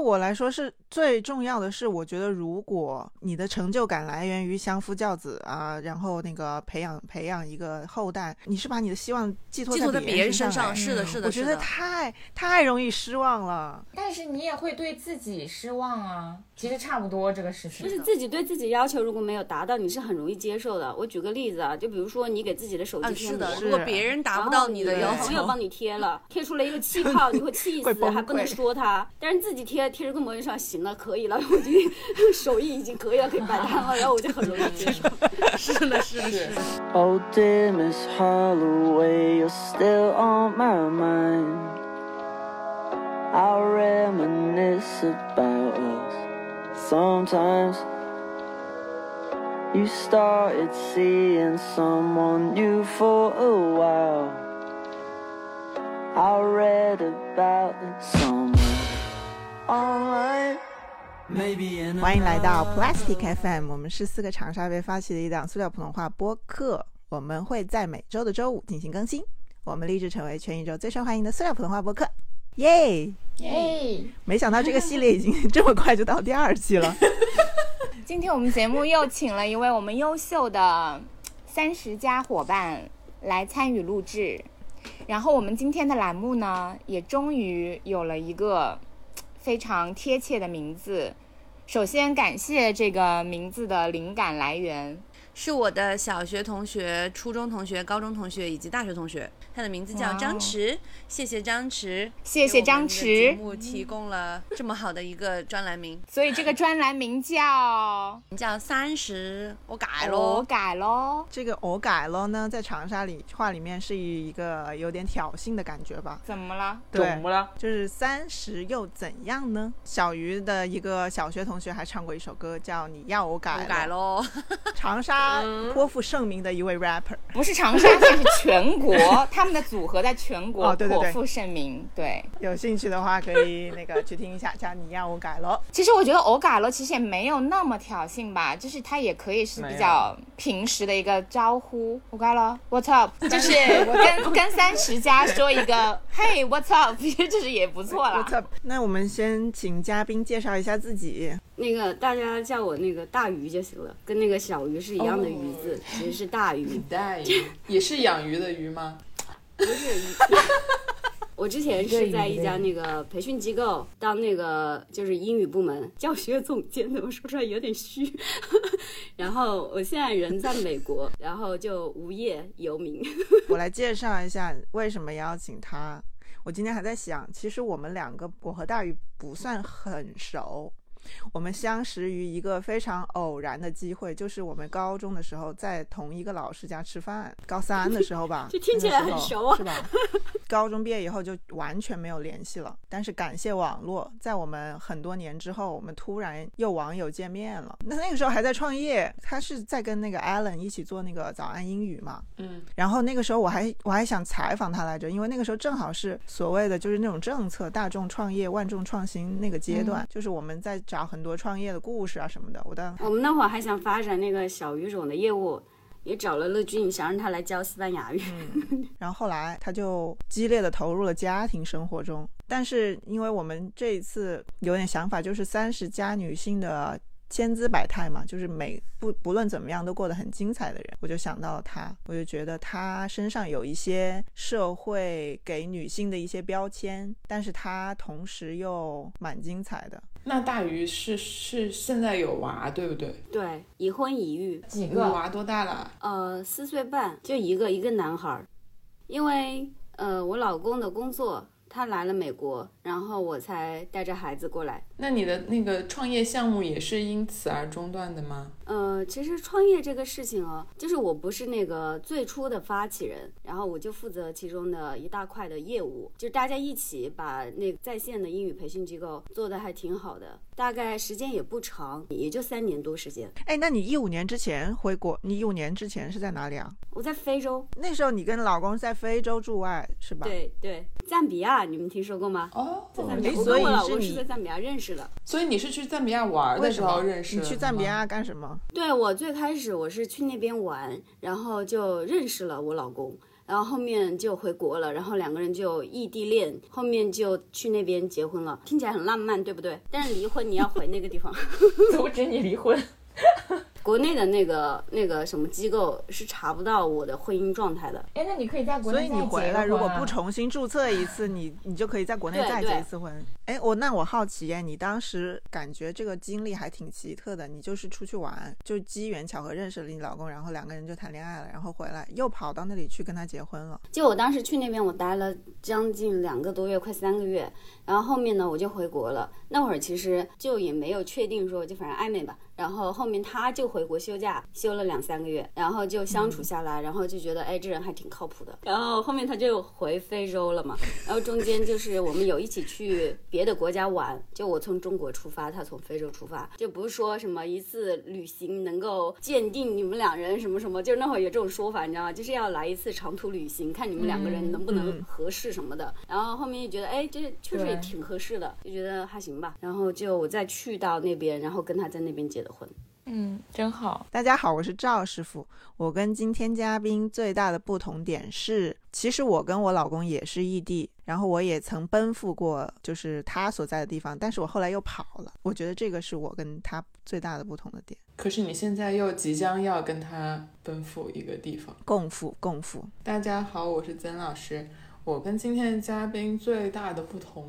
我来说是最重要的是，我觉得如果你的成就感来源于相夫教子啊，然后那个培养培养一个后代，你是把你的希望寄托寄托在别人身上，是的，是的，我觉得太太容易失望了。但是你也会对自己失望啊，其实差不多这个事情。就是自己对自己要求如果没有达到，你是很容易接受的。我举个例子啊，就比如说你给自己的手机贴膜，如果别人达不到你的要求，朋友帮你贴了，贴出了一个气泡，你会气死，还不能说他。但是自己贴贴这个膜上。行了，可以了，我就手艺已经可以了，可以摆摊了，然后我就很容易接受。是的，是的，是。Oh dear Miss Holloway, you're still on my mind. I reminisce about us. Sometimes you started seeing someone new for a while. I read about someone. 欢迎来到 Plastic FM，我们是四个长沙被发起的一档塑料普通话播客。我们会在每周的周五进行更新。我们立志成为全宇宙最受欢迎的塑料普通话播客。耶耶！没想到这个系列已经这么快就到第二季了。今天我们节目又请了一位我们优秀的三十加伙伴来参与录制，然后我们今天的栏目呢，也终于有了一个。非常贴切的名字，首先感谢这个名字的灵感来源。是我的小学同学、初中同学、高中同学以及大学同学，他的名字叫张弛。谢谢张弛，谢谢张弛，节目提供了这么好的一个专栏名。所以这个专栏名叫 叫三十，我改喽，我改喽。这个我改喽呢，在长沙里话里面是一个有点挑衅的感觉吧？怎么了？怎么了？就是三十又怎样呢？小鱼的一个小学同学还唱过一首歌，叫《你要我改改喽 》。长沙。颇负盛名的一位 rapper，不是长沙，是全国，他们的组合在全国颇负盛名。对，有兴趣的话可以那个去听一下，叫你要我改了。其实我觉得我改了，其实也没有那么挑衅吧，就是他也可以是比较平时的一个招呼。我改了，What's up？就是跟跟三十加说一个，Hey，What's up？其 实就是也不错了。What's up？那我们先请嘉宾介绍一下自己。那个大家叫我那个大鱼就行了，跟那个小鱼是一样的鱼字，其实是大鱼。大鱼也是养鱼的鱼吗？不是。我之前是在一家那个培训机构当那个就是英语部门教学总监的，我说出来有点虚。然后我现在人在美国，然后就无业游民。我来介绍一下为什么邀请他。我今天还在想，其实我们两个，我和大鱼不算很熟。我们相识于一个非常偶然的机会，就是我们高中的时候在同一个老师家吃饭。高三的时候吧，就听起来很熟啊，是吧？高中毕业以后就完全没有联系了。但是感谢网络，在我们很多年之后，我们突然又网友见面了。那那个时候还在创业，他是在跟那个 Allen 一起做那个早安英语嘛。嗯。然后那个时候我还我还想采访他来着，因为那个时候正好是所谓的就是那种政策大众创业万众创新那个阶段，就是我们在找很多创业的故事啊什么的。我的我们那会儿还想发展那个小语种的业务。也找了乐俊，想让他来教西班牙语。然后后来他就激烈的投入了家庭生活中。但是因为我们这一次有点想法，就是三十加女性的千姿百态嘛，就是每不不论怎么样都过得很精彩的人，我就想到了他，我就觉得他身上有一些社会给女性的一些标签，但是他同时又蛮精彩的。那大鱼是是现在有娃对不对？对，已婚已育，几个娃多大了？呃，四岁半，就一个一个男孩儿。因为呃，我老公的工作，他来了美国，然后我才带着孩子过来。那你的那个创业项目也是因此而中断的吗？呃，其实创业这个事情哦，就是我不是那个最初的发起人，然后我就负责其中的一大块的业务，就大家一起把那在线的英语培训机构做的还挺好的。大概时间也不长，也就三年多时间。哎，那你一五年之前回国？你一五年之前是在哪里啊？我在非洲。那时候你跟老公在非洲驻外是吧？对对，赞比亚，你们听说过吗？哦，在赞比亚。我跟我老公是在赞比亚认识的。所以你是去赞比亚玩的时候认识的？你去赞比亚干什么？对我最开始我是去那边玩，然后就认识了我老公。然后后面就回国了，然后两个人就异地恋，后面就去那边结婚了，听起来很浪漫，对不对？但是离婚你要回那个地方，阻止你离婚。国内的那个那个什么机构是查不到我的婚姻状态的。哎，那你可以在国所以内再结你回来，个婚啊如果不重新注册一次，你 你就可以在国内再结一次婚。哎，我那我好奇耶，你当时感觉这个经历还挺奇特的，你就是出去玩，就机缘巧合认识了你老公，然后两个人就谈恋爱了，然后回来又跑到那里去跟他结婚了。就我当时去那边，我待了将近两个多月，快三个月。然后后面呢，我就回国了。那会儿其实就也没有确定说，就反正暧昧吧。然后后面他就回国休假，休了两三个月，然后就相处下来，然后就觉得哎，这人还挺靠谱的。然后后面他就回非洲了嘛。然后中间就是我们有一起去别的国家玩，就我从中国出发，他从非洲出发，就不是说什么一次旅行能够鉴定你们两人什么什么，就是那会儿有这种说法，你知道吗？就是要来一次长途旅行，看你们两个人能不能嗯合适什么的。然后后面就觉得，哎，这确实也挺合适的，就觉得还行吧。然后就我再去到那边，然后跟他在那边结的婚。嗯，真好。大家好，我是赵师傅。我跟今天嘉宾最大的不同点是，其实我跟我老公也是异地，然后我也曾奔赴过就是他所在的地方，但是我后来又跑了。我觉得这个是我跟他最大的不同的点，可是你现在又即将要跟他奔赴一个地方。共赴共赴。大家好，我是曾老师。我跟今天的嘉宾最大的不同，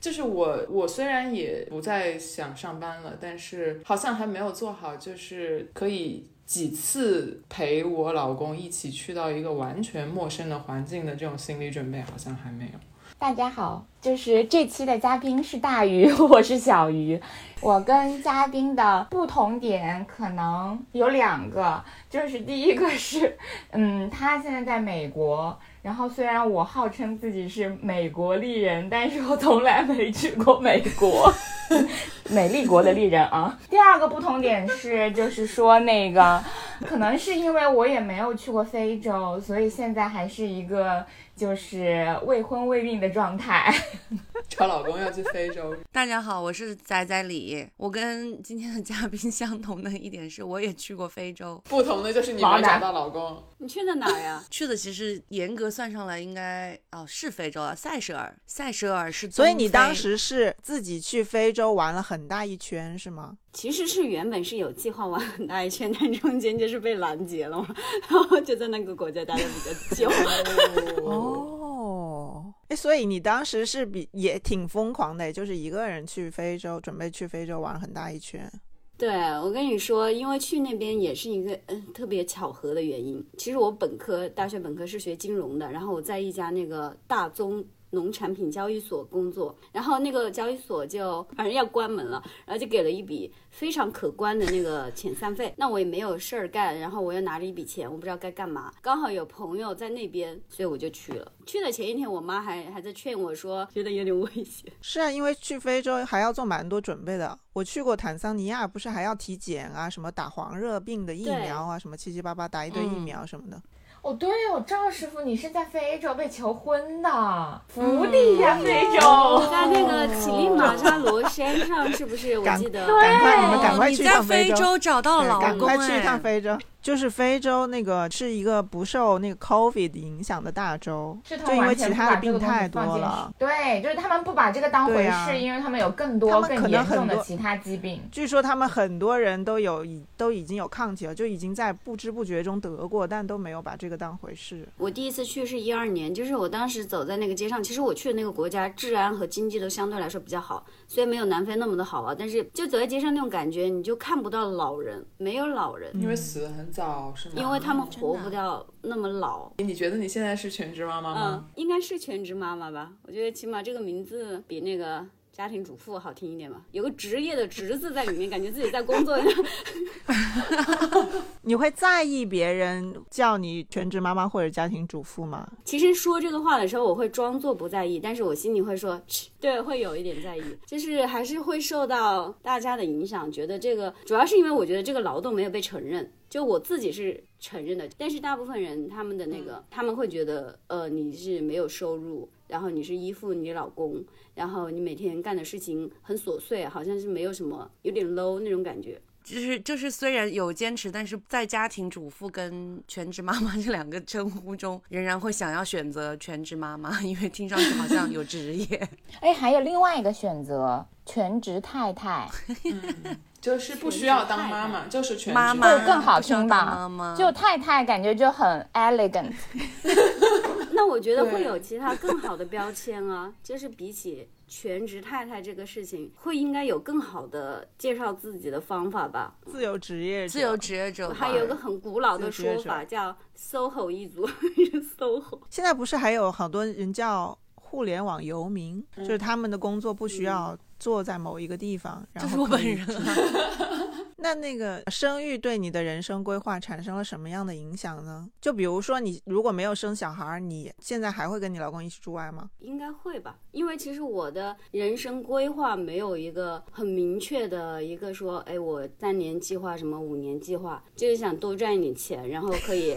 就是我我虽然也不再想上班了，但是好像还没有做好，就是可以几次陪我老公一起去到一个完全陌生的环境的这种心理准备，好像还没有。大家好，就是这期的嘉宾是大鱼，我是小鱼。我跟嘉宾的不同点可能有两个，就是第一个是，嗯，他现在在美国，然后虽然我号称自己是美国丽人，但是我从来没去过美国。美丽国的丽人啊。第二个不同点是，就是说那个，可能是因为我也没有去过非洲，所以现在还是一个就是未婚未孕的状态。找老公要去非洲，大家好，我是仔仔李。我跟今天的嘉宾相同的一点是，我也去过非洲，不同的就是你没找到老公。你去的哪儿呀？去的其实严格算上来应该哦是非洲啊，塞舌尔，塞舌尔是。所以你当。时是自己去非洲玩了很大一圈是吗？其实是原本是有计划玩很大一圈，但中间就是被拦截了嘛，然后就在那个国家待的比较久。哦，哎，所以你当时是比也挺疯狂的，就是一个人去非洲，准备去非洲玩很大一圈。对我跟你说，因为去那边也是一个嗯特别巧合的原因。其实我本科大学本科是学金融的，然后我在一家那个大宗农产品交易所工作，然后那个交易所就反正要关门了，然后就给了一笔非常可观的那个遣散费。那我也没有事儿干，然后我又拿着一笔钱，我不知道该干嘛。刚好有朋友在那边，所以我就去了。去的前一天，我妈还还在劝我说，觉得有点危险。是啊，因为去非洲还要做蛮多准备的。我去过坦桑尼亚，不是还要体检啊，什么打黄热病的疫苗啊，什么七七八八打一堆疫嗯苗什么的。哦，对哦，赵师傅，你是在非洲被求婚的，福利呀，非洲。在那个乞力马扎罗山上，是不是？我记得。赶快你们赶快去一在非洲。找到了老公赶快去一趟哎非洲，就是非洲那个是一个不受那个 COVID 影响的大洲，是他就因为其他的病把这个东西太多了。对，就是他们不把这个当回事，啊因为他们有更多更们可能很严重的多其他疾病。据说他们很多人都有已都已经有抗体了，就已经在不知不觉中得过，但都没有把这个当回事。我第一次去是一二年，就是我当时走在那个街上，其实我去的那个国家治安和经济都相对来说比较好，虽然没有南非那么的好啊，但是就走在街上那种感觉，你就看不到老人，没有老人，因为死的很早是吗？因为他们活不到那么老。你觉得你现在是全职妈妈吗？嗯，应该是全职妈妈吧？我觉得起码这个名字比那个家庭主妇好听一点吧，有个职业的“职”字在里面，感觉自己在工作一样。你会在意别人叫你全职妈妈或者家庭主妇吗？其实说这个话的时候，我会装作不在意，但是我心里会说，切对，会有一点在意，就是还是会受到大家的影响，觉得这个主要是因为我觉得这个劳动没有被承认，就我自己是承认的，但是大部分人他们的那个、他们会觉得，呃，你是没有收入，然后你是依附你老公，然后你每天干的事情很琐碎，好像是没有什么，有点 low 那种感觉。就是就是虽然有坚持，但是在家庭主妇跟全职妈妈这两个称呼中，仍然会想要选择全职妈妈，因为听上去好像有职业。哎，还有另外一个选择，全职太太，就是不需要当妈妈，就是全职妈妈会更好听吧妈妈？就太太感觉就很 elegant。那我觉得会有其他更好的标签啊，就是比起全职太太这个事情，会应该有更好的介绍自己的方法吧。自由职业者，自由职业者吧，还有一个很古老的说法叫 “SOHO 一族 ”，SOHO。现在不是还有好多人叫互联网游民，就是他们的工作不需要坐在某一个地方，然就是我本人啊。那那个生育对你的人生规划产生了什么样的影响呢？就比如说，你如果没有生小孩，你现在还会跟你老公一起住外吗？应该会吧，因为其实我的人生规划没有一个很明确的一个说，哎，我三年计划什么五年计划，就是想多赚一点钱，然后可以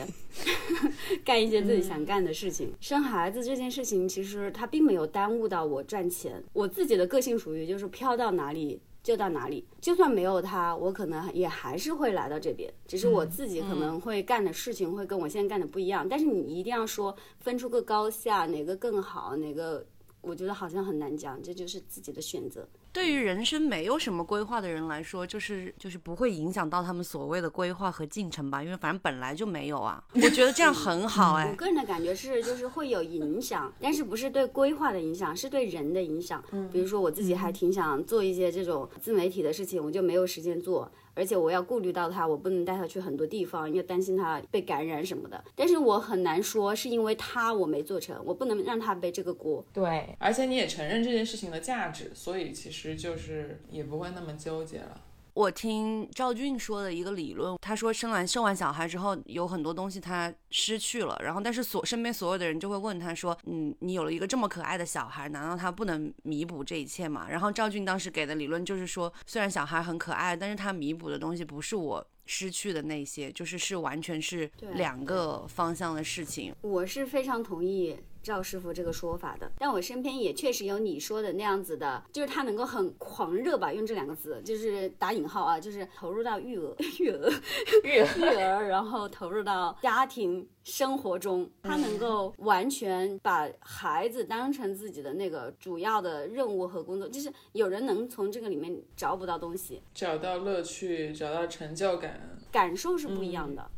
干一些自己想干的事情。生孩子这件事情，其实它并没有耽误到我赚钱。我自己的个性属于就是飘到哪里。就到哪里，就算没有他，我可能也还是会来到这边，只是我自己可能会干的事情会跟我现在干的不一样。但是你一定要说分出个高下，哪个更好，哪个我觉得好像很难讲，这就是自己的选择。对于人生没有什么规划的人来说，就是就是不会影响到他们所谓的规划和进程吧，因为反正本来就没有啊。我觉得这样很好哎、我个人的感觉是，就是会有影响，但是不是对规划的影响，是对人的影响。嗯比如说我自己还挺想做一些这种自媒体的事情，我就没有时间做。而且我要顾虑到他，我不能带他去很多地方，因为担心他被感染什么的。但是我很难说是因为他我没做成，我不能让他背这个锅。对，而且你也承认这件事情的价值，所以其实就是也不会那么纠结了。我听赵俊说的一个理论，他说生完生完小孩之后，有很多东西他失去了，然后但是所身边所有的人就会问他说，嗯，你有了一个这么可爱的小孩，难道他不能弥补这一切吗？然后赵俊当时给的理论就是说，虽然小孩很可爱，但是他弥补的东西不是我失去的那些，就是是完全是两个方向的事情。我是非常同意赵师傅这个说法的，但我身边也确实有你说的那样子的，就是他能够很狂热吧，用这两个字，就是打引号啊，就是投入到育儿、育儿、育儿，育儿然后投入到家庭生活中，他能够完全把孩子当成自己的那个主要的任务和工作，就是有人能从这个里面找不到东西，找到乐趣，找到成就感，感受是不一样的，嗯，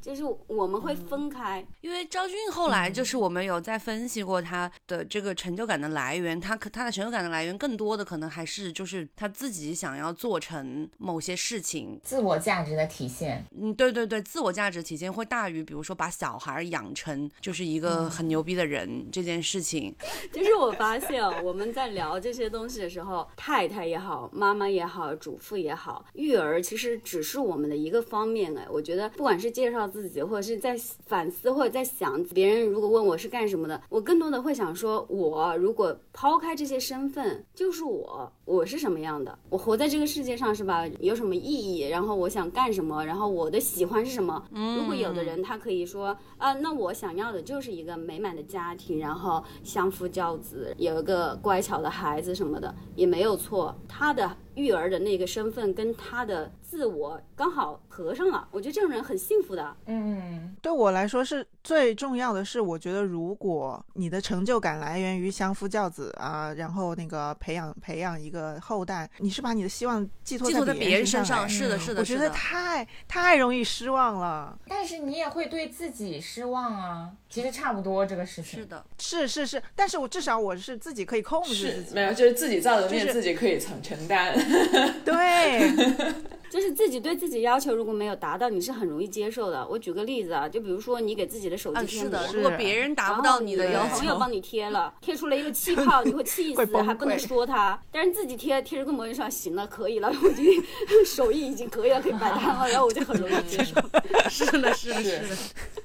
就是我们会分开，因为赵俊后来就是我们有在分析过他的这个成就感的来源，他可他的成就感的来源更多的可能还是就是他自己想要做成某些事情，自我价值的体现。嗯，对对对，自我价值体现会大于比如说把小孩养成就是一个很牛逼的人这件事情。就是我发现哦，我们在聊这些东西的时候，太太也好，妈妈也好，主妇也好，育儿其实只是我们的一个方面。哎，我觉得不管是介绍自己，或者是在反思，或者在想别人如果问我是干什么的，我更多的会想说，我如果抛开这些身份，就是我，我是什么样的，我活在这个世界上是吧？有什么意义？然后我想干什么？然后我的喜欢是什么？如果有的人他可以说啊，那我想要的就是一个美满的家庭，然后相夫教子，有一个乖巧的孩子什么的，也没有错。他的育儿的那个身份跟他的自我刚好合上了，我觉得这种人很幸福的。嗯，对我来说是最重要的是，我觉得如果你的成就感来源于相夫教子啊，然后那个培养培养一个后代，你是把你的希望寄托寄托在别别人身上，上是的，是的，我觉得。太太容易失望了。但是你也会对自己失望啊。其实差不多这个事情。是的，是是是，但是我至少我是自己可以控制自己，没有，就是自己造的孽，就是自己可以承承担。对，就是自己对自己要求如果没有达到，你是很容易接受的。我举个例子啊，就比如说你给自己的手啊，机贴膜，是的。是如果别人达不到你的的要求，朋友帮你贴了，贴出了一个气泡，你会气 死，还不能说他。但是自己贴贴着个膜上，行了，可以了，我已经 手艺已经可以了，可以摆摊了，然后我就很容易接受。是的，是的，是是的。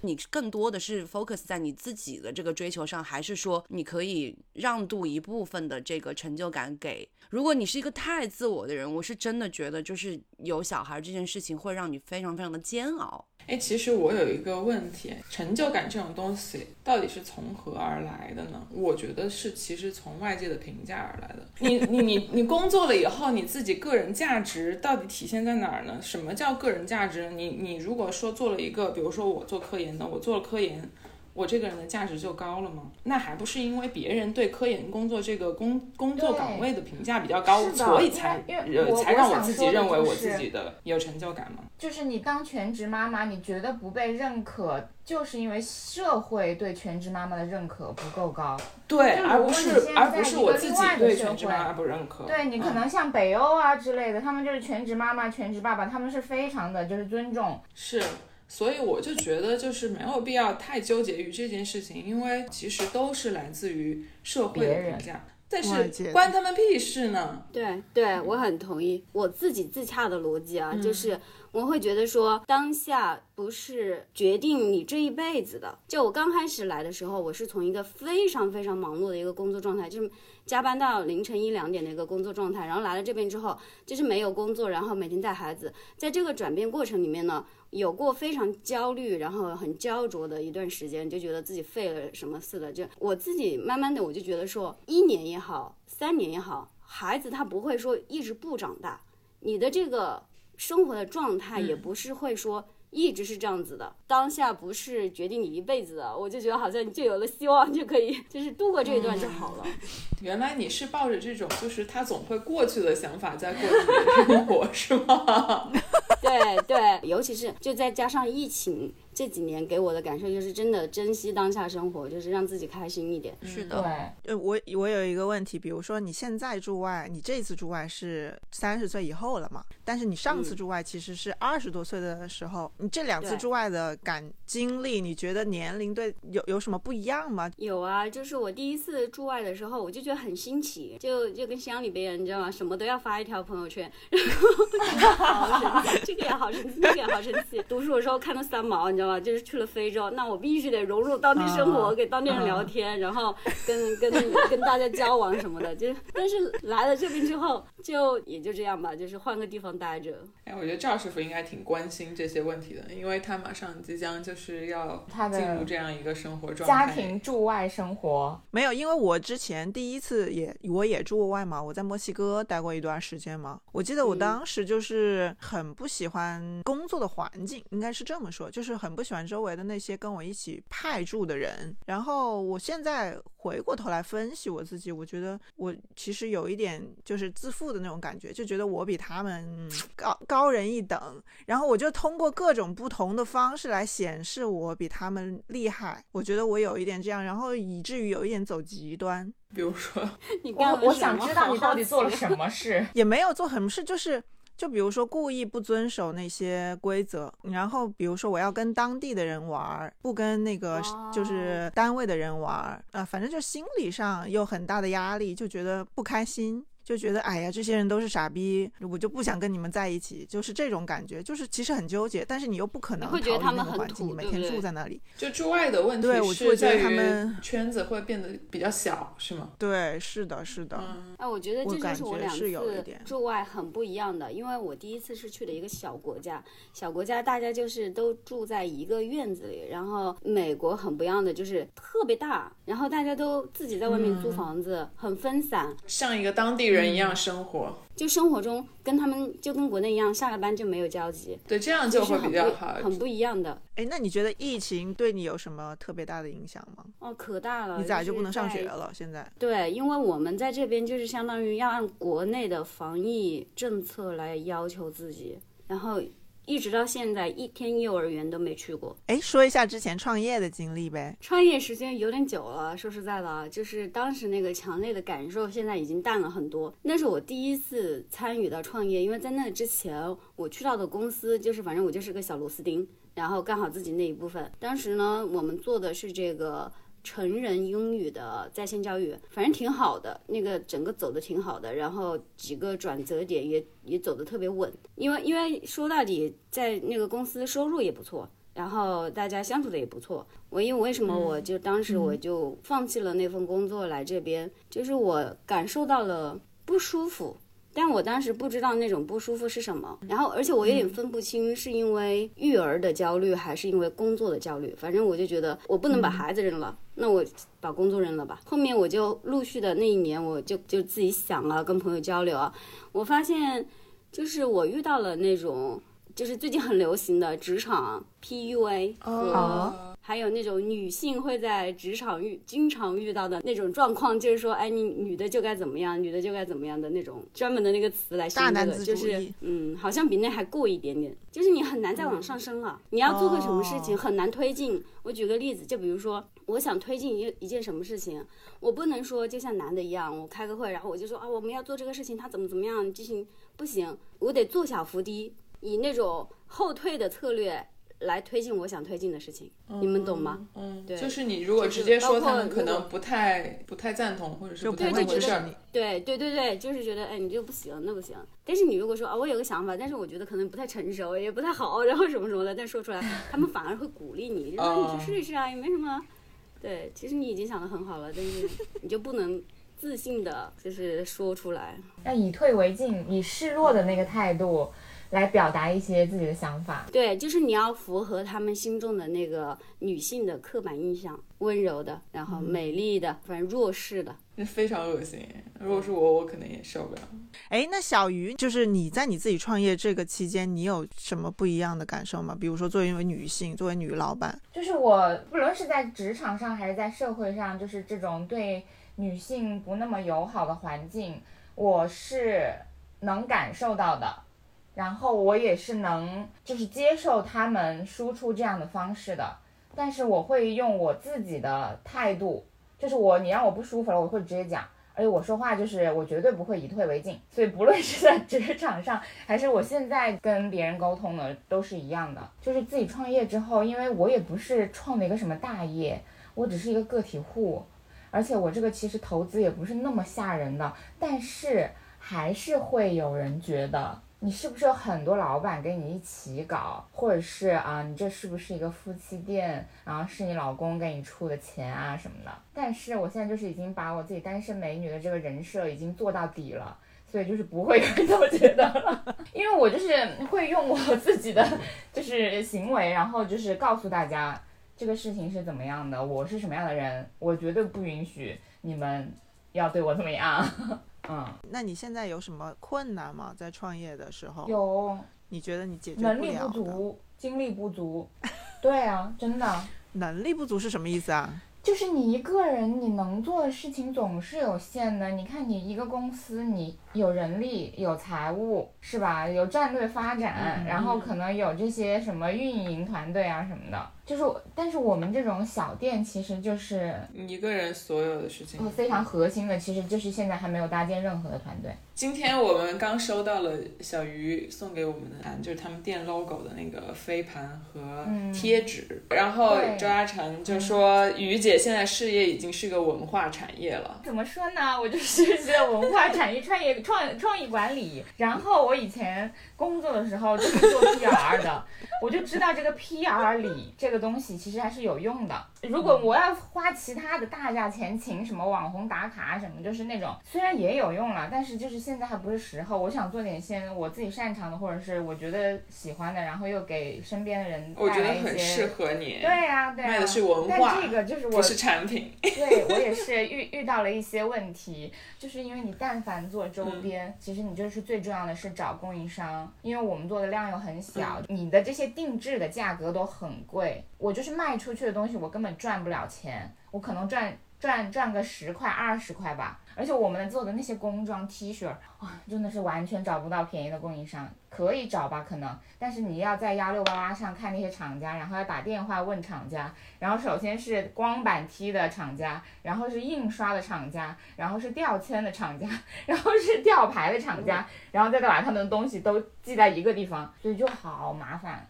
你更多的是 focus 在你自己的这个追求上，还是说你可以让渡一部分的这个成就感给？如果你是一个太自我的人，我是真的觉得就是有小孩这件事情会让你非常非常的煎熬。哎，其实我有一个问题，成就感这种东西到底是从何而来的呢？我觉得是其实从外界的评价而来的。你你你你工作了以后，你自己个人价值到底体现在哪儿呢？什么叫个人价值？你你如果说做了一个，比如说我做科研的，我做了科研。我这个人的价值就高了吗？那还不是因为别人对科研工作这个工工作岗位的评价比较高，所以才呃才让我自己认为我自己的有成就感吗？就是你当全职妈妈，你觉得不被认可，就是因为社会对全职妈妈的认可不够高。对，而不是而不是我自己对全职妈妈不认可。对你可能像北欧啊之类的，他们就是全职妈妈、全职爸爸，他们是非常的就是尊重。是。所以我就觉得，就是没有必要太纠结于这件事情，因为其实都是来自于社会的评价，但是关他们屁事呢？对对，我很同意我自己自洽的逻辑啊，就是我会觉得说，当下不是决定你这一辈子的。就我刚开始来的时候，我是从一个非常非常忙碌的一个工作状态，就是加班到凌晨一两点的一个工作状态，然后来了这边之后，就是没有工作，然后每天带孩子，在这个转变过程里面呢。有过非常焦虑，然后很焦灼的一段时间，就觉得自己废了什么似的。就我自己慢慢的，我就觉得说，一年也好，三年也好，孩子他不会说一直不长大，你的这个生活的状态也不是会说。一直是这样子的，当下不是决定你一辈子的，我就觉得好像你就有了希望，就可以就是度过这一段就好了。原来你是抱着这种就是他总会过去的想法在过你的生活，是吗？对对，尤其是就再加上疫情。这几年给我的感受就是真的珍惜当下生活，就是让自己开心一点。是的，对。呃，我我有一个问题，比如说你现在住外，你这次住外是三十岁以后了嘛？但是你上次住外其实是二十多岁的时候，你这两次住外的感经历，你觉得年龄对有有什么不一样吗？有啊，就是我第一次住外的时候，我就觉得很新奇，就就跟乡里边人，你知道吗？什么都要发一条朋友圈，然后好神奇，这个也好神奇，那个也好神奇。读书的时候看到三毛，你。就是去了非洲，那我必须得融入当地生活，给当地人聊天，然后跟跟跟大家交往什么的。就但是来了这边之后，就也就这样吧，就是换个地方待着。哎，我觉得赵师傅应该挺关心这些问题的，因为他马上即将就是要进入这样一个生活状态，家庭驻外生活没有，因为我之前第一次也我也住过外嘛，我在墨西哥待过一段时间嘛。我记得我当时就是很不喜欢工作的环境，应该是这么说，就是很。不喜欢周围的那些跟我一起派驻的人，然后我现在回过头来分析我自己，我觉得我其实有一点就是自负的那种感觉，就觉得我比他们高高人一等，然后我就通过各种不同的方式来显示我比他们厉害，我觉得我有一点这样，然后以至于有一点走极端，比如说，你我我想知道你到底做了什么事，也没有做什么事，就是。就比如说故意不遵守那些规则，然后比如说我要跟当地的人玩，不跟那个就是单位的人玩，啊，反正就心理上有很大的压力，就觉得不开心。就觉得哎呀，这些人都是傻逼，我就不想跟你们在一起，就是这种感觉，就是其实很纠结，但是你又不可能逃离那个环境，你每天住在那里。就住外的问题对，我是在于 圈子会变得比较小，是吗？对，是的，是的。哎，我觉得这就是我两次住外很不一样的，因为我第一次是去的一个小国家，小国家大家就是都住在一个院子里，然后美国很不一样的就是特别大，然后大家都自己在外面租房子，很分散，像一个当地。人一样生活，就生活中跟他们就跟国内一样，下了班就没有交集。对，这样就会比较好，很不一样的。哎，那你觉得疫情对你有什么特别大的影响吗？哦，可大了。你咋就不能上学了？现在？对，因为我们在这边就是相当于要按国内的防疫政策来要求自己，然后。一直到现在，一天幼儿园都没去过。哎，说一下之前创业的经历呗。创业时间有点久了，说实在的，就是当时那个强烈的感受，现在已经淡了很多。那是我第一次参与到创业，因为在那之前，我去到的公司就是，反正我就是个小螺丝钉，然后干好自己那一部分。当时呢，我们做的是这个。成人英语的在线教育，反正挺好的，那个整个走的挺好的，然后几个转折点也也走的特别稳，因为因为说到底，在那个公司收入也不错，然后大家相处的也不错。我因为为什么我就当时我就放弃了那份工作来这边，就是我感受到了不舒服，但我当时不知道那种不舒服是什么，然后而且我有点分不清是因为育儿的焦虑还是因为工作的焦虑，反正我就觉得我不能把孩子扔了，那我把工作扔了吧。后面我就陆续的那一年，我就就自己想啊，跟朋友交流啊，我发现就是我遇到了那种就是最近很流行的职场 PUA 和哦还有那种女性会在职场遇经常遇到的那种状况，就是说，哎，你女的就该怎么样，女的就该怎么样的那种专门的那个词来形容就是嗯，好像比那还过一点点，就是你很难再往上升了。你要做个什么事情，哦很难推进。我举个例子，就比如说，我想推进一一件什么事情，我不能说就像男的一样，我开个会，然后我就说啊，我们要做这个事情，他怎么怎么样进行，不行，我得做小伏低，以那种后退的策略来推进我想推进的事情。你们懂吗？嗯，对就是你如果直接说他们可能不太不太赞同，或者是不太支持当回事儿你。对对对对，就是觉得哎，你这个不行，那不行。但是你如果说啊，我有个想法，但是我觉得可能不太成熟，也不太好，然后什么什么的，但说出来，他们反而会鼓励你，就说你去试一试啊，也没什么。对，其实你已经想的很好了，但是你就不能自信的，就是说出来。要以退为进，以示弱的那个态度来表达一些自己的想法。对，就是你要符合他们心中的那个女性的刻板印象，温柔的，然后美丽的，反正弱势的。那非常恶心。如果是我，我可能也受不了。哎，那小鱼，就是你在你自己创业这个期间，你有什么不一样的感受吗？比如说，作为一位女性，作为女老板，就是我不论是在职场上还是在社会上，就是这种对女性不那么友好的环境，我是能感受到的。然后我也是能就是接受他们输出这样的方式的，但是我会用我自己的态度，就是我你让我不舒服了，我会直接讲。而且我说话就是我绝对不会以退为进，所以不论是在职场上，还是我现在跟别人沟通的，都是一样的。就是自己创业之后，因为我也不是创的一个什么大业，我只是一个个体户，而且我这个其实投资也不是那么吓人的，但是还是会有人觉得。你是不是有很多老板跟你一起搞，或者是啊，你这是不是一个夫妻店，然后是你老公给你出的钱啊什么的？但是我现在就是已经把我自己单身美女的这个人设已经做到底了，所以就是不会有人这么觉得了，因为我就是会用我自己的就是行为，然后就是告诉大家这个事情是怎么样的，我是什么样的人，我绝对不允许你们要对我怎么样。嗯，那你现在有什么困难吗？在创业的时候，有你觉得你解决能力不？足，精力不足，对啊，真的。能力不足是什么意思啊？就是你一个人，你能做的事情总是有限的。你看，你一个公司，你有人力、有财务，是吧？有战略发展，然后可能有这些什么运营团队啊什么的。就是，但是我们这种小店，其实就是一个人所有的事情。非常核心的，其实就是现在还没有搭建任何的团队。今天我们刚收到了小鱼送给我们的盘，就是他们店 logo 的那个飞盘和贴纸。然后周嘉诚就说，鱼姐现在事业已经是个文化产业了。怎么说呢？我就是学文化产业创业创创意管理，然后我以前工作的时候就是做 PR 的，我就知道这个 PR 里这个东西其实还是有用的。如果我要花其他的大价钱请什么网红打卡什么，就是那种虽然也有用了，但是就是现在还不是时候。我想做点先我自己擅长的，或者是我觉得喜欢的，然后又给身边的人我觉得带来一很适。合你，对呀、对呀、卖的是文化但这个就是我不是产品。对我也是遇遇到了一些问题，就是因为你但凡做周嗯边，其实你就是最重要的是找供应商，因为我们做的量又很小，嗯你的这些定制的价格都很贵，我就是卖出去的东西我根本赚不了钱，我可能赚赚赚个十块二十块吧。而且我们做的那些工装 T 恤，哇，真的是完全找不到便宜的供应商，可以找吧，可能，但是你要在幺六八八上看那些厂家，然后要打电话问厂家，然后首先是光板 T 的厂家，然后是印刷的厂家，然后是吊签的厂家，然后是吊牌的厂家，然后再把他们的东西都寄在一个地方，所以就好麻烦，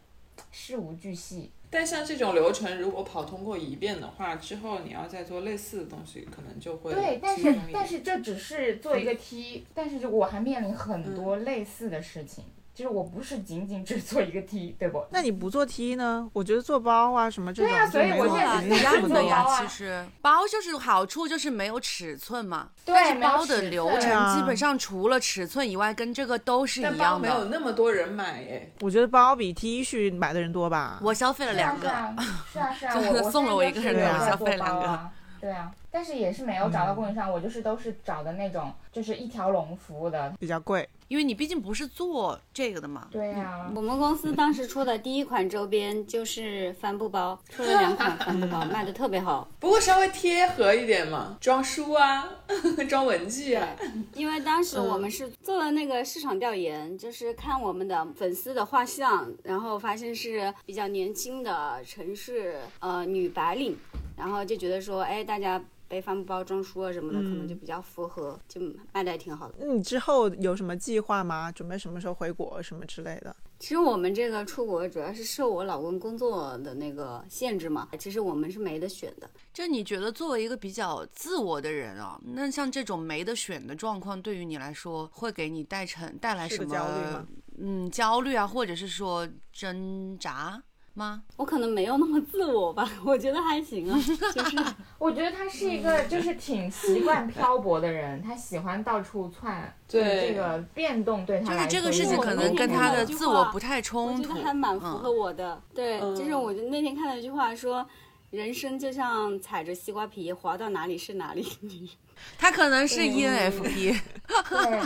事无巨细。但像这种流程，如果跑通过一遍的话，之后你要再做类似的东西，可能就会对，但是但是这只是做一个 T，但是就我还面临很多类似的事情。就是我不是仅仅只做一个 T，对不？那你不做 T 呢？我觉得做包啊什么这种对啊就没有所以我现在肯定是一样的呀其实包就是好处就是没有尺寸嘛，对但是包的流程啊基本上除了尺寸以外，跟这个都是但包一样没有。那么多人买耶。我觉得包比 T 恤买的人多吧。我消费了两个，是啊是啊是啊，就是送了我一个人我消费在做两个。对啊，但是也是没有找到供应商，我就是都是找的那种就是一条龙服务的。比较贵，因为你毕竟不是做这个的嘛。对啊，我们公司当时出的第一款周边就是帆布包，出了两款帆布包，卖的特别好。不过稍微贴合一点嘛，装书啊，装文具啊。因为当时我们是做了那个市场调研，就是看我们的粉丝的画像，然后发现是比较年轻的城市呃女白领，然后就觉得说，哎，大家背帆布包装书啊什么的，可能就比较符合，就卖的也挺好的。那你之后有什么计划吗？准备什么时候回国什么之类的？其实我们这个出国主要是受我老公工作的那个限制嘛，其实我们是没得选的。就你觉得作为一个比较自我的人啊，那像这种没得选的状况，对于你来说会给你带成带来什么？焦虑吗嗯，焦虑啊，或者是说挣扎吗？我可能没有那么自我吧，我觉得还行啊，就是。我觉得他是一个就是挺习惯漂泊的人，他喜欢到处窜，对。这个变动对他就是来说这个事情我可能跟他的自我不太冲突，我觉得还蛮符合嗯。我的。对，嗯。就是我就那天看到一句话说，人生就像踩着西瓜皮，滑到哪里是哪里。他可能是 E ENFP，对，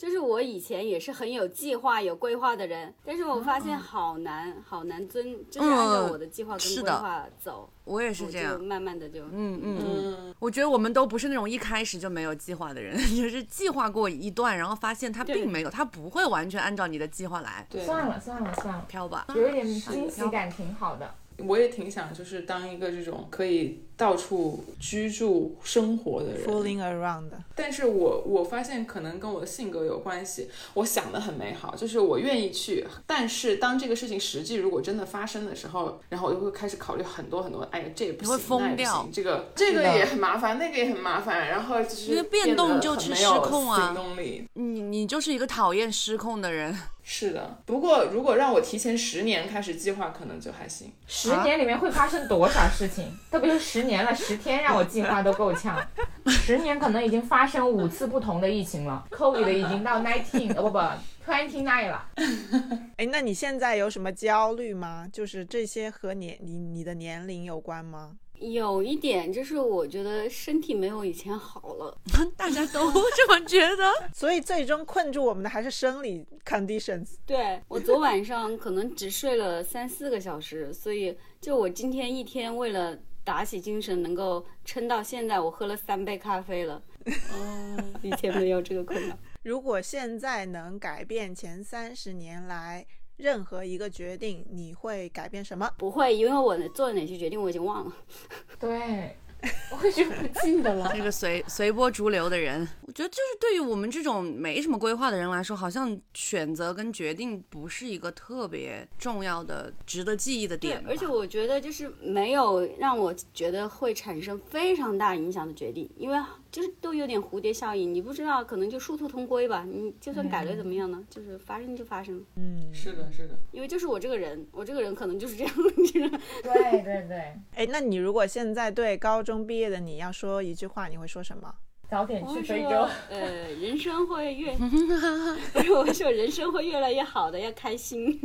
就是我以前也是很有计划、有规划的人，但是我发嗯现好难，好难遵，就是按照我的计划跟规划走。我也是这样。慢慢的就，嗯嗯嗯，嗯，我觉得我们都不是那种一开始就没有计划的人，就是计划过一段，然后发现他并没有，他不会完全按照你的计划来对。算了算了算了，飘吧。有一点惊喜感挺好的。我也挺想就是当一个这种可以到处居住生活的人。Fooling around，但是我我发现可能跟我的性格有关系。我想的很美好，就是我愿意去，但是当这个事情实际如果真的发生的时候，然后我就会开始考虑很多很多。哎呀，这也不你会行，那也不疯掉行，这个这个也很麻烦，那个也很麻烦，然后就是因为变动就是失控啊行动力。你你就是一个讨厌失控的人，是的，不过如果让我提前十年开始计划，可能就还行。十年里面会发生多少事情？特别是十年了，十天让我计划都够呛。十年可能已经发生五次不同的疫情了，COVID 已经到 nineteen 呃不不 twenty nine 了。哎，那你现在有什么焦虑吗？就是这些和年你你的年龄有关吗？有一点就是我觉得身体没有以前好了。大家都这么觉得。所以最终困住我们的还是生理 conditions。对我昨晚上可能只睡了三四个小时，所以就我今天一天为了打起精神，能够撑到现在，我喝了三杯咖啡了。嗯，以前没有这个困扰。如果现在能改变前三十年来任何一个决定，你会改变什么？不会，因为我做了哪些决定我已经忘了。对，我已经不记得了。这个随随波逐流的人，我觉得就是对于我们这种没什么规划的人来说，好像选择跟决定不是一个特别重要的、值得记忆的点，吧。而且我觉得就是没有让我觉得会产生非常大影响的决定，因为就是都有点蝴蝶效应，你不知道可能就殊途同归吧。你就算改了怎么样呢？就是发生就发生了，嗯，是的，是的。因为就是我这个人，我这个人可能就是这样，就是对对对，哎，那你如果现在对高中毕业的你要说一句话，你会说什么？早点去非洲。，呃，人生会越，不是我说人生会越来越好的，要开心。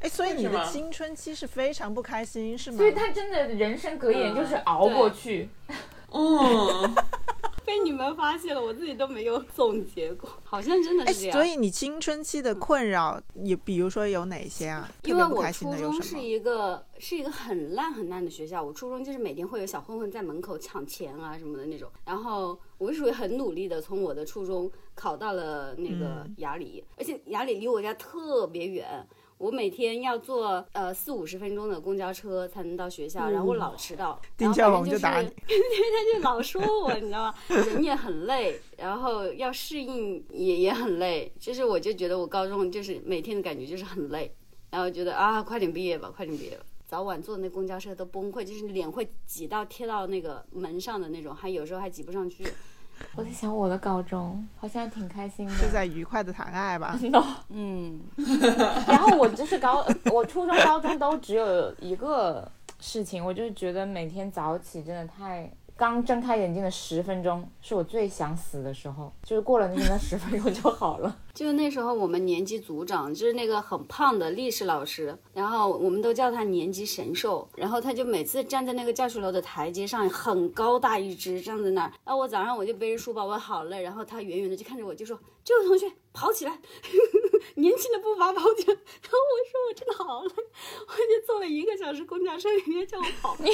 哎，所以你的青春期是非常不开心，是吗？所以他真的人生格言就是熬过去。嗯，被你们发现了，我自己都没有总结过，好像真的哎，是这样。所以你青春期的困扰，也比如说有哪些啊？因为我初中是？一个是一个很烂很烂的学校，我初中就是每天会有小混混在门口抢钱啊什么的那种，然后我是属于很努力的从我的初中考到了那个嗯雅礼，而且雅礼离我家特别远。我每天要坐呃四五十分钟的公交车才能到学校，然后我老迟到，然后丁小反正是龙就打你，他就老说我，你知道吗？人也很累，然后要适应也也很累。就是我就觉得我高中就是每天的感觉就是很累，然后觉得啊，快点毕业吧，快点毕业吧。早晚坐那公交车都崩溃，就是脸会挤到贴到那个门上的那种，还有时候还挤不上去。我在想我的高中好像挺开心的，是在愉快的谈爱吧？嗯，然后我就是高，我初中、高中都只有一个事情，我就是觉得每天早起真的太。刚睁开眼睛的十分钟是我最想死的时候，就是过了那那 十分钟就好了。就那时候我们年级组长就是那个很胖的历史老师，然后我们都叫他年级神兽。然后他就每次站在那个教学楼的台阶上，很高大一只站在那儿。然后我早上我就背着书包，我好累，然后他远远的就看着我，就说：“这位同学跑起来，年轻的步伐跑起来。”然后我说：“我真的好累，我就坐了一个小时公交车，人家叫我跑。”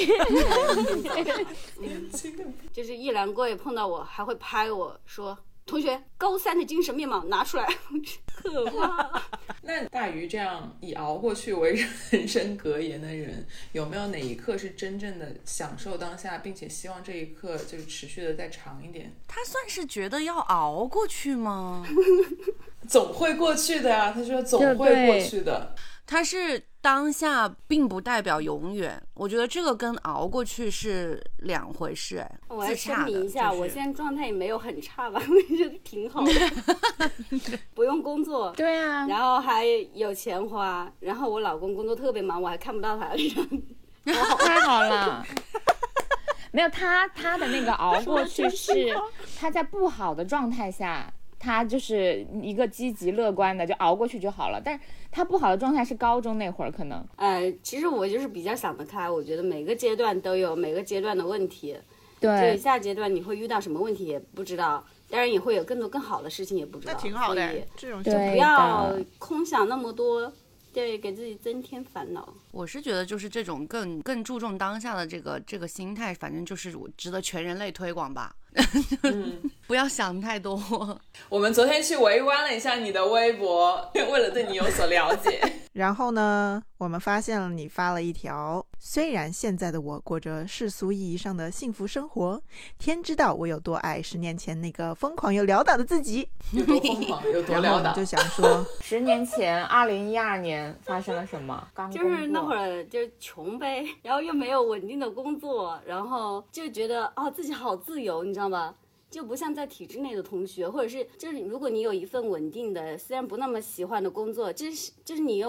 就是一兰过也碰到我，还会拍我说。同学，高三的精神面貌拿出来，可怕。那大鱼这样以熬过去为人生格言的人，有没有哪一刻是真正的享受当下，并且希望这一刻就是持续的再长一点？他算是觉得要熬过去吗？总会过去的呀，他说总会过去的。他是当下，并不代表永远。我觉得这个跟熬过去是两回事。哎，我要声明一下，我现在状态也没有很差吧，我觉得挺好的，不用工作，对啊，然后还有钱花，然后我老公工作特别忙，我还看不到他，太好了。没有他，他的那个熬过去是他在不好的状态下。他就是一个积极乐观的，就熬过去就好了。但是他不好的状态是高中那会儿，可能。呃，其实我就是比较想得开，我觉得每个阶段都有每个阶段的问题。对。下阶段你会遇到什么问题也不知道，当然也会有更多更好的事情也不知道。那挺好的，这种就不要空想那么多，对，给自己增添烦恼。我是觉得就是这种更更注重当下的这个这个心态，反正就是我值得全人类推广吧。不要想太多。我们昨天去围观了一下你的微博，为了对你有所了解。然后呢，我们发现了你发了一条：虽然现在的我过着世俗意义上的幸福生活，天知道我有多爱十年前那个疯狂又潦倒的自己。有多疯狂，有多潦倒。就想说，十年前，二零一二年发生了什么？刚就是那会儿就穷呗，然后又没有稳定的工作，然后就觉得哦自己好自由，你知道吗？就不像在体制内的同学，或者是就是如果你有一份稳定的，虽然不那么喜欢的工作，就是就是你又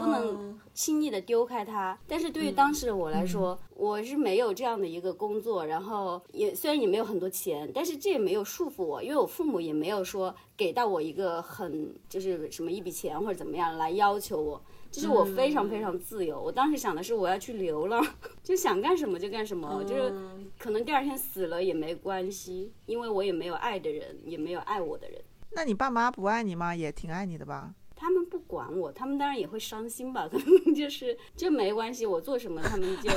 不能轻易的丢开它。但是对于当时的我来说，我是没有这样的一个工作，然后也虽然也没有很多钱，但是这也没有束缚我，因为我父母也没有说给到我一个很就是什么一笔钱或者怎么样来要求我。就是我非常非常自由，我当时想的是我要去流浪，就想干什么就干什么，就是可能第二天死了也没关系，因为我也没有爱的人，也没有爱我的人。那你爸妈不爱你吗？也挺爱你的吧？他们不管我，他们当然也会伤心吧，可能就是这没关系，我做什么他们就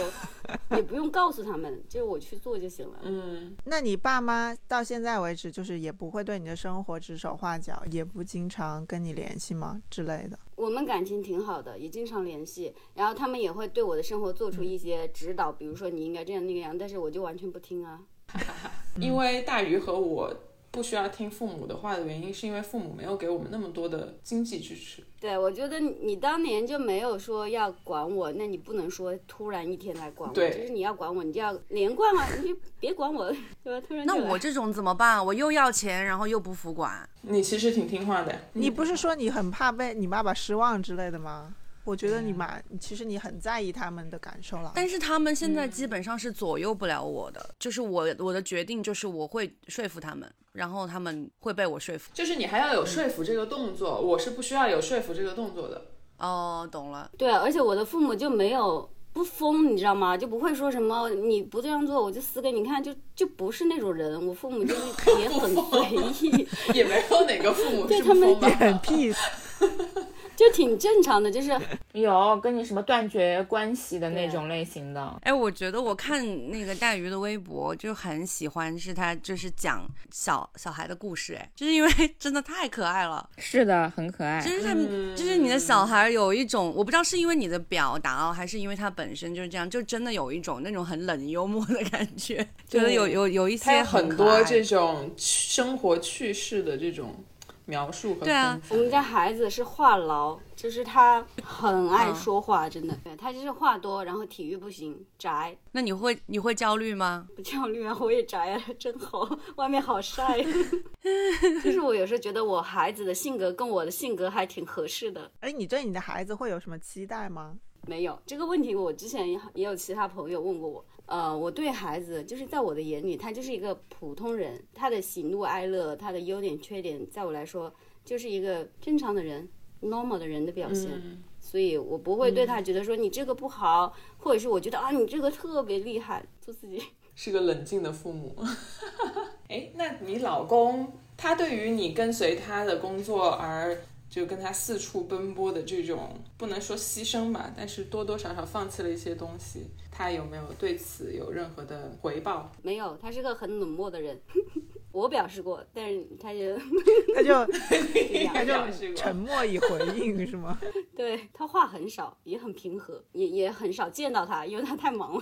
也不用告诉他们，就我去做就行了。嗯，那你爸妈到现在为止就是也不会对你的生活指手画脚，也不经常跟你联系吗之类的？我们感情挺好的，也经常联系，然后他们也会对我的生活做出一些指导，比如说你应该这样那个样，但是我就完全不听啊。因为大鱼和我。不需要听父母的话的原因，是因为父母没有给我们那么多的经济支持。对，我觉得你当年就没有说要管我，那你不能说突然一天来管我。对，就是你要管我，你就要连贯啊，你就别管我，对吧？突然那我这种怎么办？我又要钱，然后又不服管。你其实挺听话的。你不是说你很怕被你爸爸失望之类的吗？我觉得你蛮，其实你很在意他们的感受了。但是他们现在基本上是左右不了我的，就是我我的决定就是我会说服他们，然后他们会被我说服。就是你还要有说服这个动作，我是不需要有说服这个动作的。哦，懂了。对，而且我的父母就没有不疯，你知道吗？就不会说什么你不这样做我就死给你看，就就不是那种人。我父母就 是也很随意，也没有哪个父母是疯的，很 peace。就挺正常的，就是 有跟你什么断绝关系的那种类型的。哎，我觉得我看那个大鱼的微博就很喜欢，是他就是讲小小孩的故事，哎，就是因为 真的太可爱了。是的，很可爱。就是他们，就是你的小孩有一种，我不知道是因为你的表达哦，还是因为他本身就是这样，就真的有一种那种很冷幽默的感觉，觉得有有有一些很多这种生活趣事的这种。描述和对啊。我们家孩子是话痨，就是他很爱说话，真的。对他就是话多，然后体育不行，宅，那你会你会焦虑吗？不焦虑啊，我也宅啊，真好，外面好晒。就是我有时候觉得我孩子的性格跟我的性格还挺合适的。哎，你对你的孩子会有什么期待吗？没有这个问题，我之前也也有其他朋友问过我。呃，我对孩子就是在我的眼里，他就是一个普通人，他的喜怒哀乐，他的优点缺点，在我来说就是一个正常的人，normal 的人的表现。嗯，所以我不会对他觉得说你这个不好，或者是我觉得啊你这个特别厉害，做自己。是个冷静的父母。哎，那你老公他对于你跟随他的工作而就跟他四处奔波的这种，不能说牺牲吧，但是多多少少放弃了一些东西，他有没有对此有任何的回报？没有，他是个很冷漠的人。我表示过，但是他就他就 他就沉默以回应是吗？对他话很少，也很平和，也也很少见到他，因为他太忙了。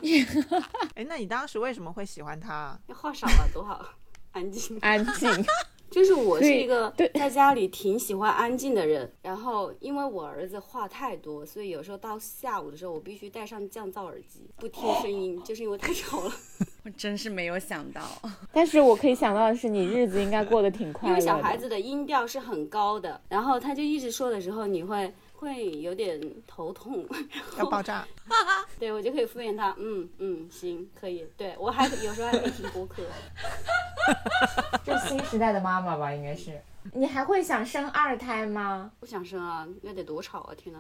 哎，那你当时为什么会喜欢他？话少了多好，安静。安静。就是我是一个在家里挺喜欢安静的人，然后因为我儿子话太多，所以有时候到下午的时候，我必须戴上降噪耳机，不听声音，就是因为太吵了。我真是没有想到，但是我可以想到的是，你日子应该过得挺快乐的。因为小孩子的音调是很高的，然后他就一直说的时候，你会会有点头痛，要爆炸？对我就可以敷衍他，嗯嗯，行，可以。对我还有时候还可以听播客，这是新时代的妈妈吧？应该是。你还会想生二胎吗？不想生啊，那得多吵啊！天呐，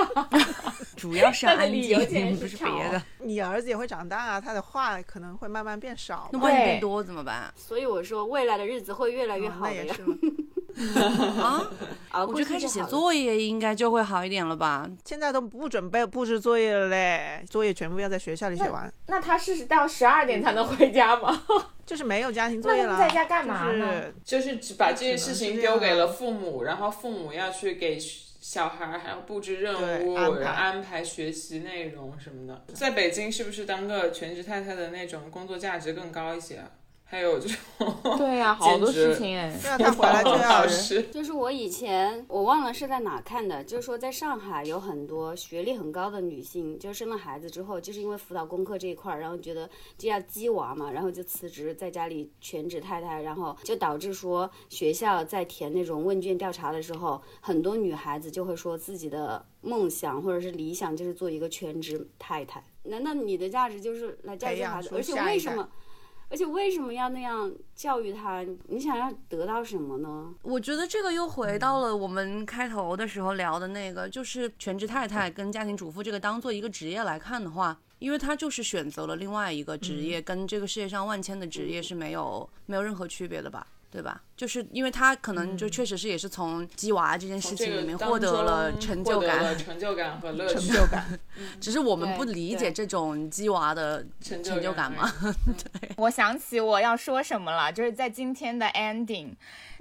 主要是 那个安理由竟然静，不是别的。你儿子也会长大啊，他的话可能会慢慢变少那嘛。万一变多怎么办所以我说未来的日子会越来越嗯好的呀。那也是嘛。啊？我就开始写作业应该就会好一点了吧？现在都不准备布置作业了嘞，作业全部要在学校里写完，那他是到十二点才能回家吗？就是没有家庭作业了。在家干嘛呢就是就是只把这件事情丢给了父母，然后父母要去给小孩儿还要布置任务，安排然后安排学习内容什么的。在北京是不是当个全职太太的那种工作价值更高一些啊？还有这种 对呀、好多事情哎。对啊，他回来就要老师，就是我以前我忘了是在哪看的，就是说在上海有很多学历很高的女性，就生了孩子之后，就是因为辅导功课这一块儿，然后觉得就要鸡娃嘛，然后就辞职在家里全职太太，然后就导致说学校在填那种问卷调查的时候，很多女孩子就会说自己的梦想或者是理想就是做一个全职太太。难道你的价值就是来教育孩子？而且为什么？而且为什么要那样教育他？你想要得到什么呢？我觉得这个又回到了我们开头的时候聊的那个，就是全职太太跟家庭主妇这个当做一个职业来看的话，因为她就是选择了另外一个职业，跟这个世界上万千的职业是没有没有任何区别的吧。对吧？就是因为他可能就确实是也是从鸡娃这件事情里面获得了成就感，成就感和 乐趣，成就感。只是我们不理解这种鸡娃的成成就感嘛。我想起我要说什么了，就是在今天的 ending，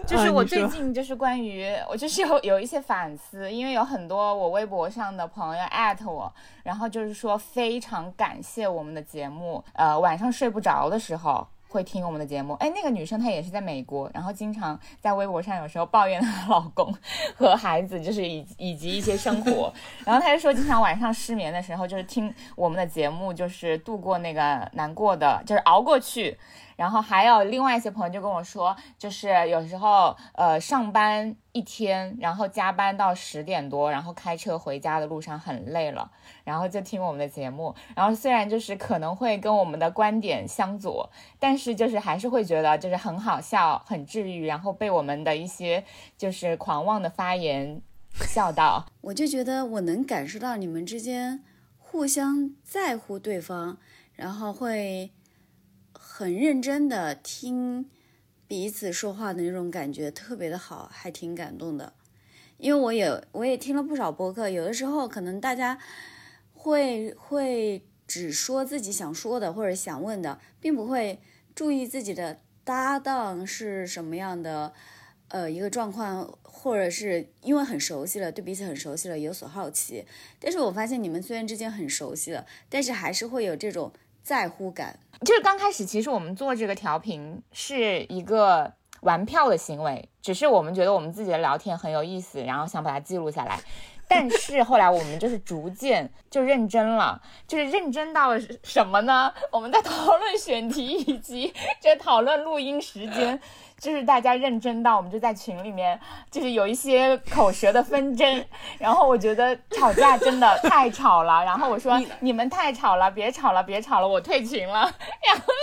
就是我最近就是关于我就是有有一些反思，因为有很多我微博上的朋友艾特我，然后就是说非常感谢我们的节目，呃，晚上睡不着的时候。会听我们的节目，哎，那个女生她也是在美国，然后经常在微博上有时候抱怨她老公和孩子，就是以以及一些生活，然后她就说经常晚上失眠的时候，就是听我们的节目，就是度过那个难过的，就是熬过去。然后还有另外一些朋友就跟我说，就是有时候呃上班一天，然后加班到十点多，然后开车回家的路上很累了，然后就听我们的节目。然后虽然就是可能会跟我们的观点相左，但是就是还是会觉得就是很好笑、很治愈，然后被我们的一些就是狂妄的发言笑到。我就觉得我能感受到你们之间互相在乎对方，然后会很认真的听彼此说话的那种感觉，特别的好，还挺感动的。因为我也我也听了不少播客，有的时候可能大家会会只说自己想说的或者想问的，并不会注意自己的搭档是什么样的。呃，一个状况，或者是因为很熟悉了，对彼此很熟悉了，有所好奇。但是我发现你们虽然之间很熟悉了，但是还是会有这种在乎感。就是刚开始，其实我们做这个调频是一个玩票的行为，只是我们觉得我们自己的聊天很有意思，然后想把它记录下来。但是后来我们就是逐渐就认真了，就是认真到了什么呢？我们在讨论选题以及这讨论录音时间。就是大家认真到，我们就在群里面，就是有一些口舌的纷争，然后我觉得吵架真的太吵了，然后我说你们太吵了，别吵了，别吵了，我退群了，然后，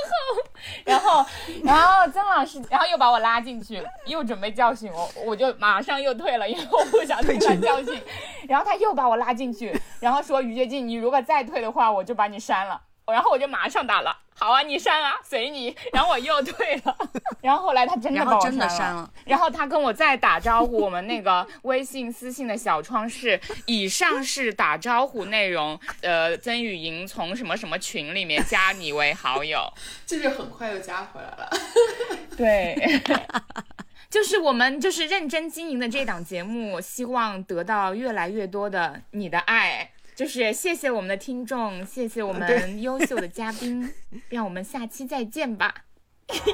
然后，然后曾老师，然后又把我拉进去，又准备教训我，我就马上又退了，因为我不想听他教训，然后他又把我拉进去，然后说于学静，你如果再退的话，我就把你删了。然后我就马上打了，好啊，你删啊，随你。然后我又退了，然后后来他真的把我删了。然后他跟我再打招呼，我们那个微信私信的小窗是 以上是打招呼内容。呃，曾雨莹从什么什么群里面加你为好友，就是很快又加回来了。对，就是我们就是认真经营的这档节目，希望得到越来越多的你的爱。就是谢谢我们的听众，谢谢我们优秀的嘉宾，让我们下期再见吧。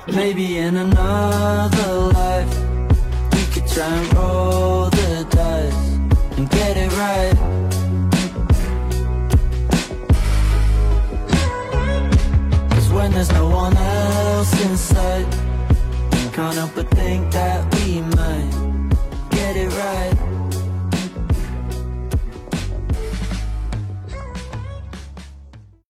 Maybe in another life we could try and roll the dice and get it right. Cause when there's no one else in sight, can't help but think that we might get it right.